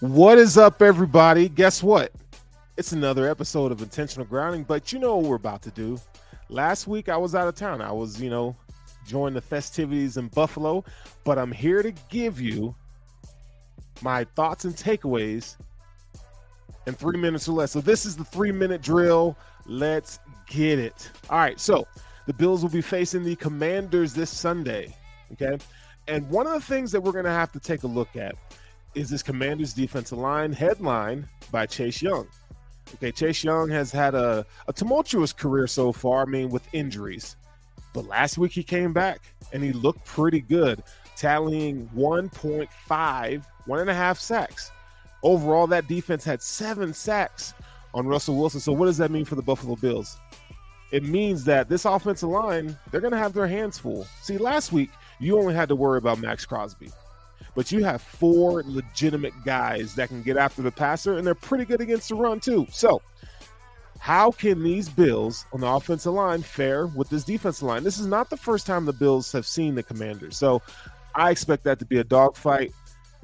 What is up, everybody? Guess what? It's another episode of Intentional Grounding, but you know what we're about to do. Last week I was out of town. I was, you know, enjoying the festivities in Buffalo, but I'm here to give you my thoughts and takeaways in three minutes or less. So this is the three minute drill. Let's get it. All right. So the Bills will be facing the Commanders this Sunday. Okay. And one of the things that we're going to have to take a look at is this Commanders defensive line headline by Chase Young. Okay, Chase Young has had a, a tumultuous career so far, I mean, with injuries. But last week he came back and he looked pretty good, tallying 1.5, one and a half sacks. Overall, that defense had seven sacks on Russell Wilson. So, what does that mean for the Buffalo Bills? It means that this offensive line, they're going to have their hands full. See, last week, you only had to worry about Maxx Crosby but you have four legitimate guys that can get after the passer, and they're pretty good against the run, too. So, how can these Bills on the offensive line fare with this defensive line? This is not the first time the Bills have seen the Commanders. So, I expect that to be a dogfight.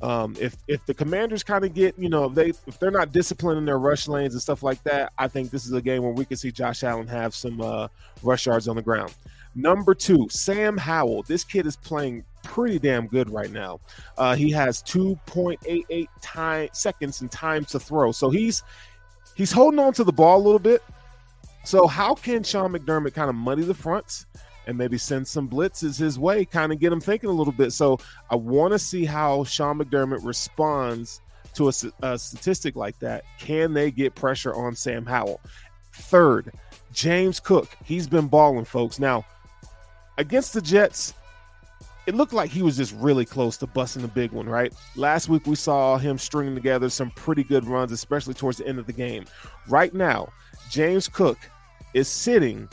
Um, if if the Commanders kind of get, you know, if they if they're not disciplined in their rush lanes and stuff like that, I think this is a game where we can see Josh Allen have some uh, rush yards on the ground. Number two, Sam Howell. This kid is playing pretty damn good right now. Uh, he has 2.88 time seconds in time to throw, so he's he's holding on to the ball a little bit. So how can Sean McDermott kind of muddy the fronts and maybe send some blitzes his way, kind of get him thinking a little bit? So I want to see how Sean McDermott responds to a, a statistic like that. Can they get pressure on Sam Howell? Third, James Cook. He's been balling, folks. Now against the Jets, it looked like he was just really close to busting the big one, right? Last week we saw him stringing together some pretty good runs, especially towards the end of the game. Right now, James Cook is sitting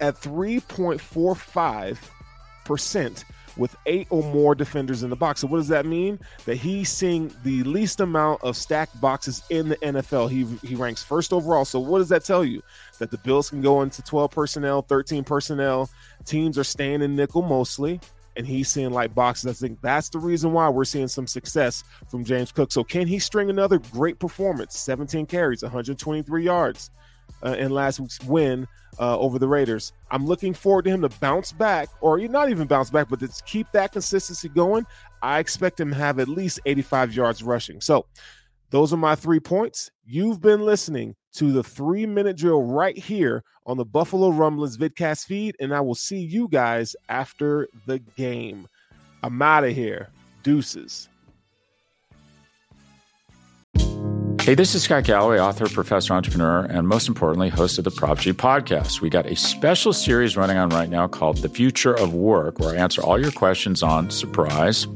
at 3.45% with eight or more defenders in the box. So what does that mean? That he's seeing the least amount of stacked boxes in the NFL. He he ranks first overall. So what does that tell you? That the Bills can go into 12 personnel, 13 personnel. Teams are staying in nickel mostly and he's seeing light boxes. I think that's the reason why we're seeing some success from James Cook. So can he string another great performance? 17 carries, 123 yards uh, in last week's win uh, over the Raiders. I'm looking forward to him to bounce back, or not even bounce back, but to keep that consistency going. I expect him to have at least 85 yards rushing. So those are my three points. You've been listening to the three minute drill right here on the Buffalo Rumblings vidcast feed, and I will see you guys after the game. I'm out of here. Deuces. Hey, this is Scott Galloway, author, professor, entrepreneur, and most importantly, host of the Prop G podcast. We got a special series running on right now called The Future of Work, where I answer all your questions on surprise,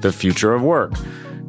the future of work.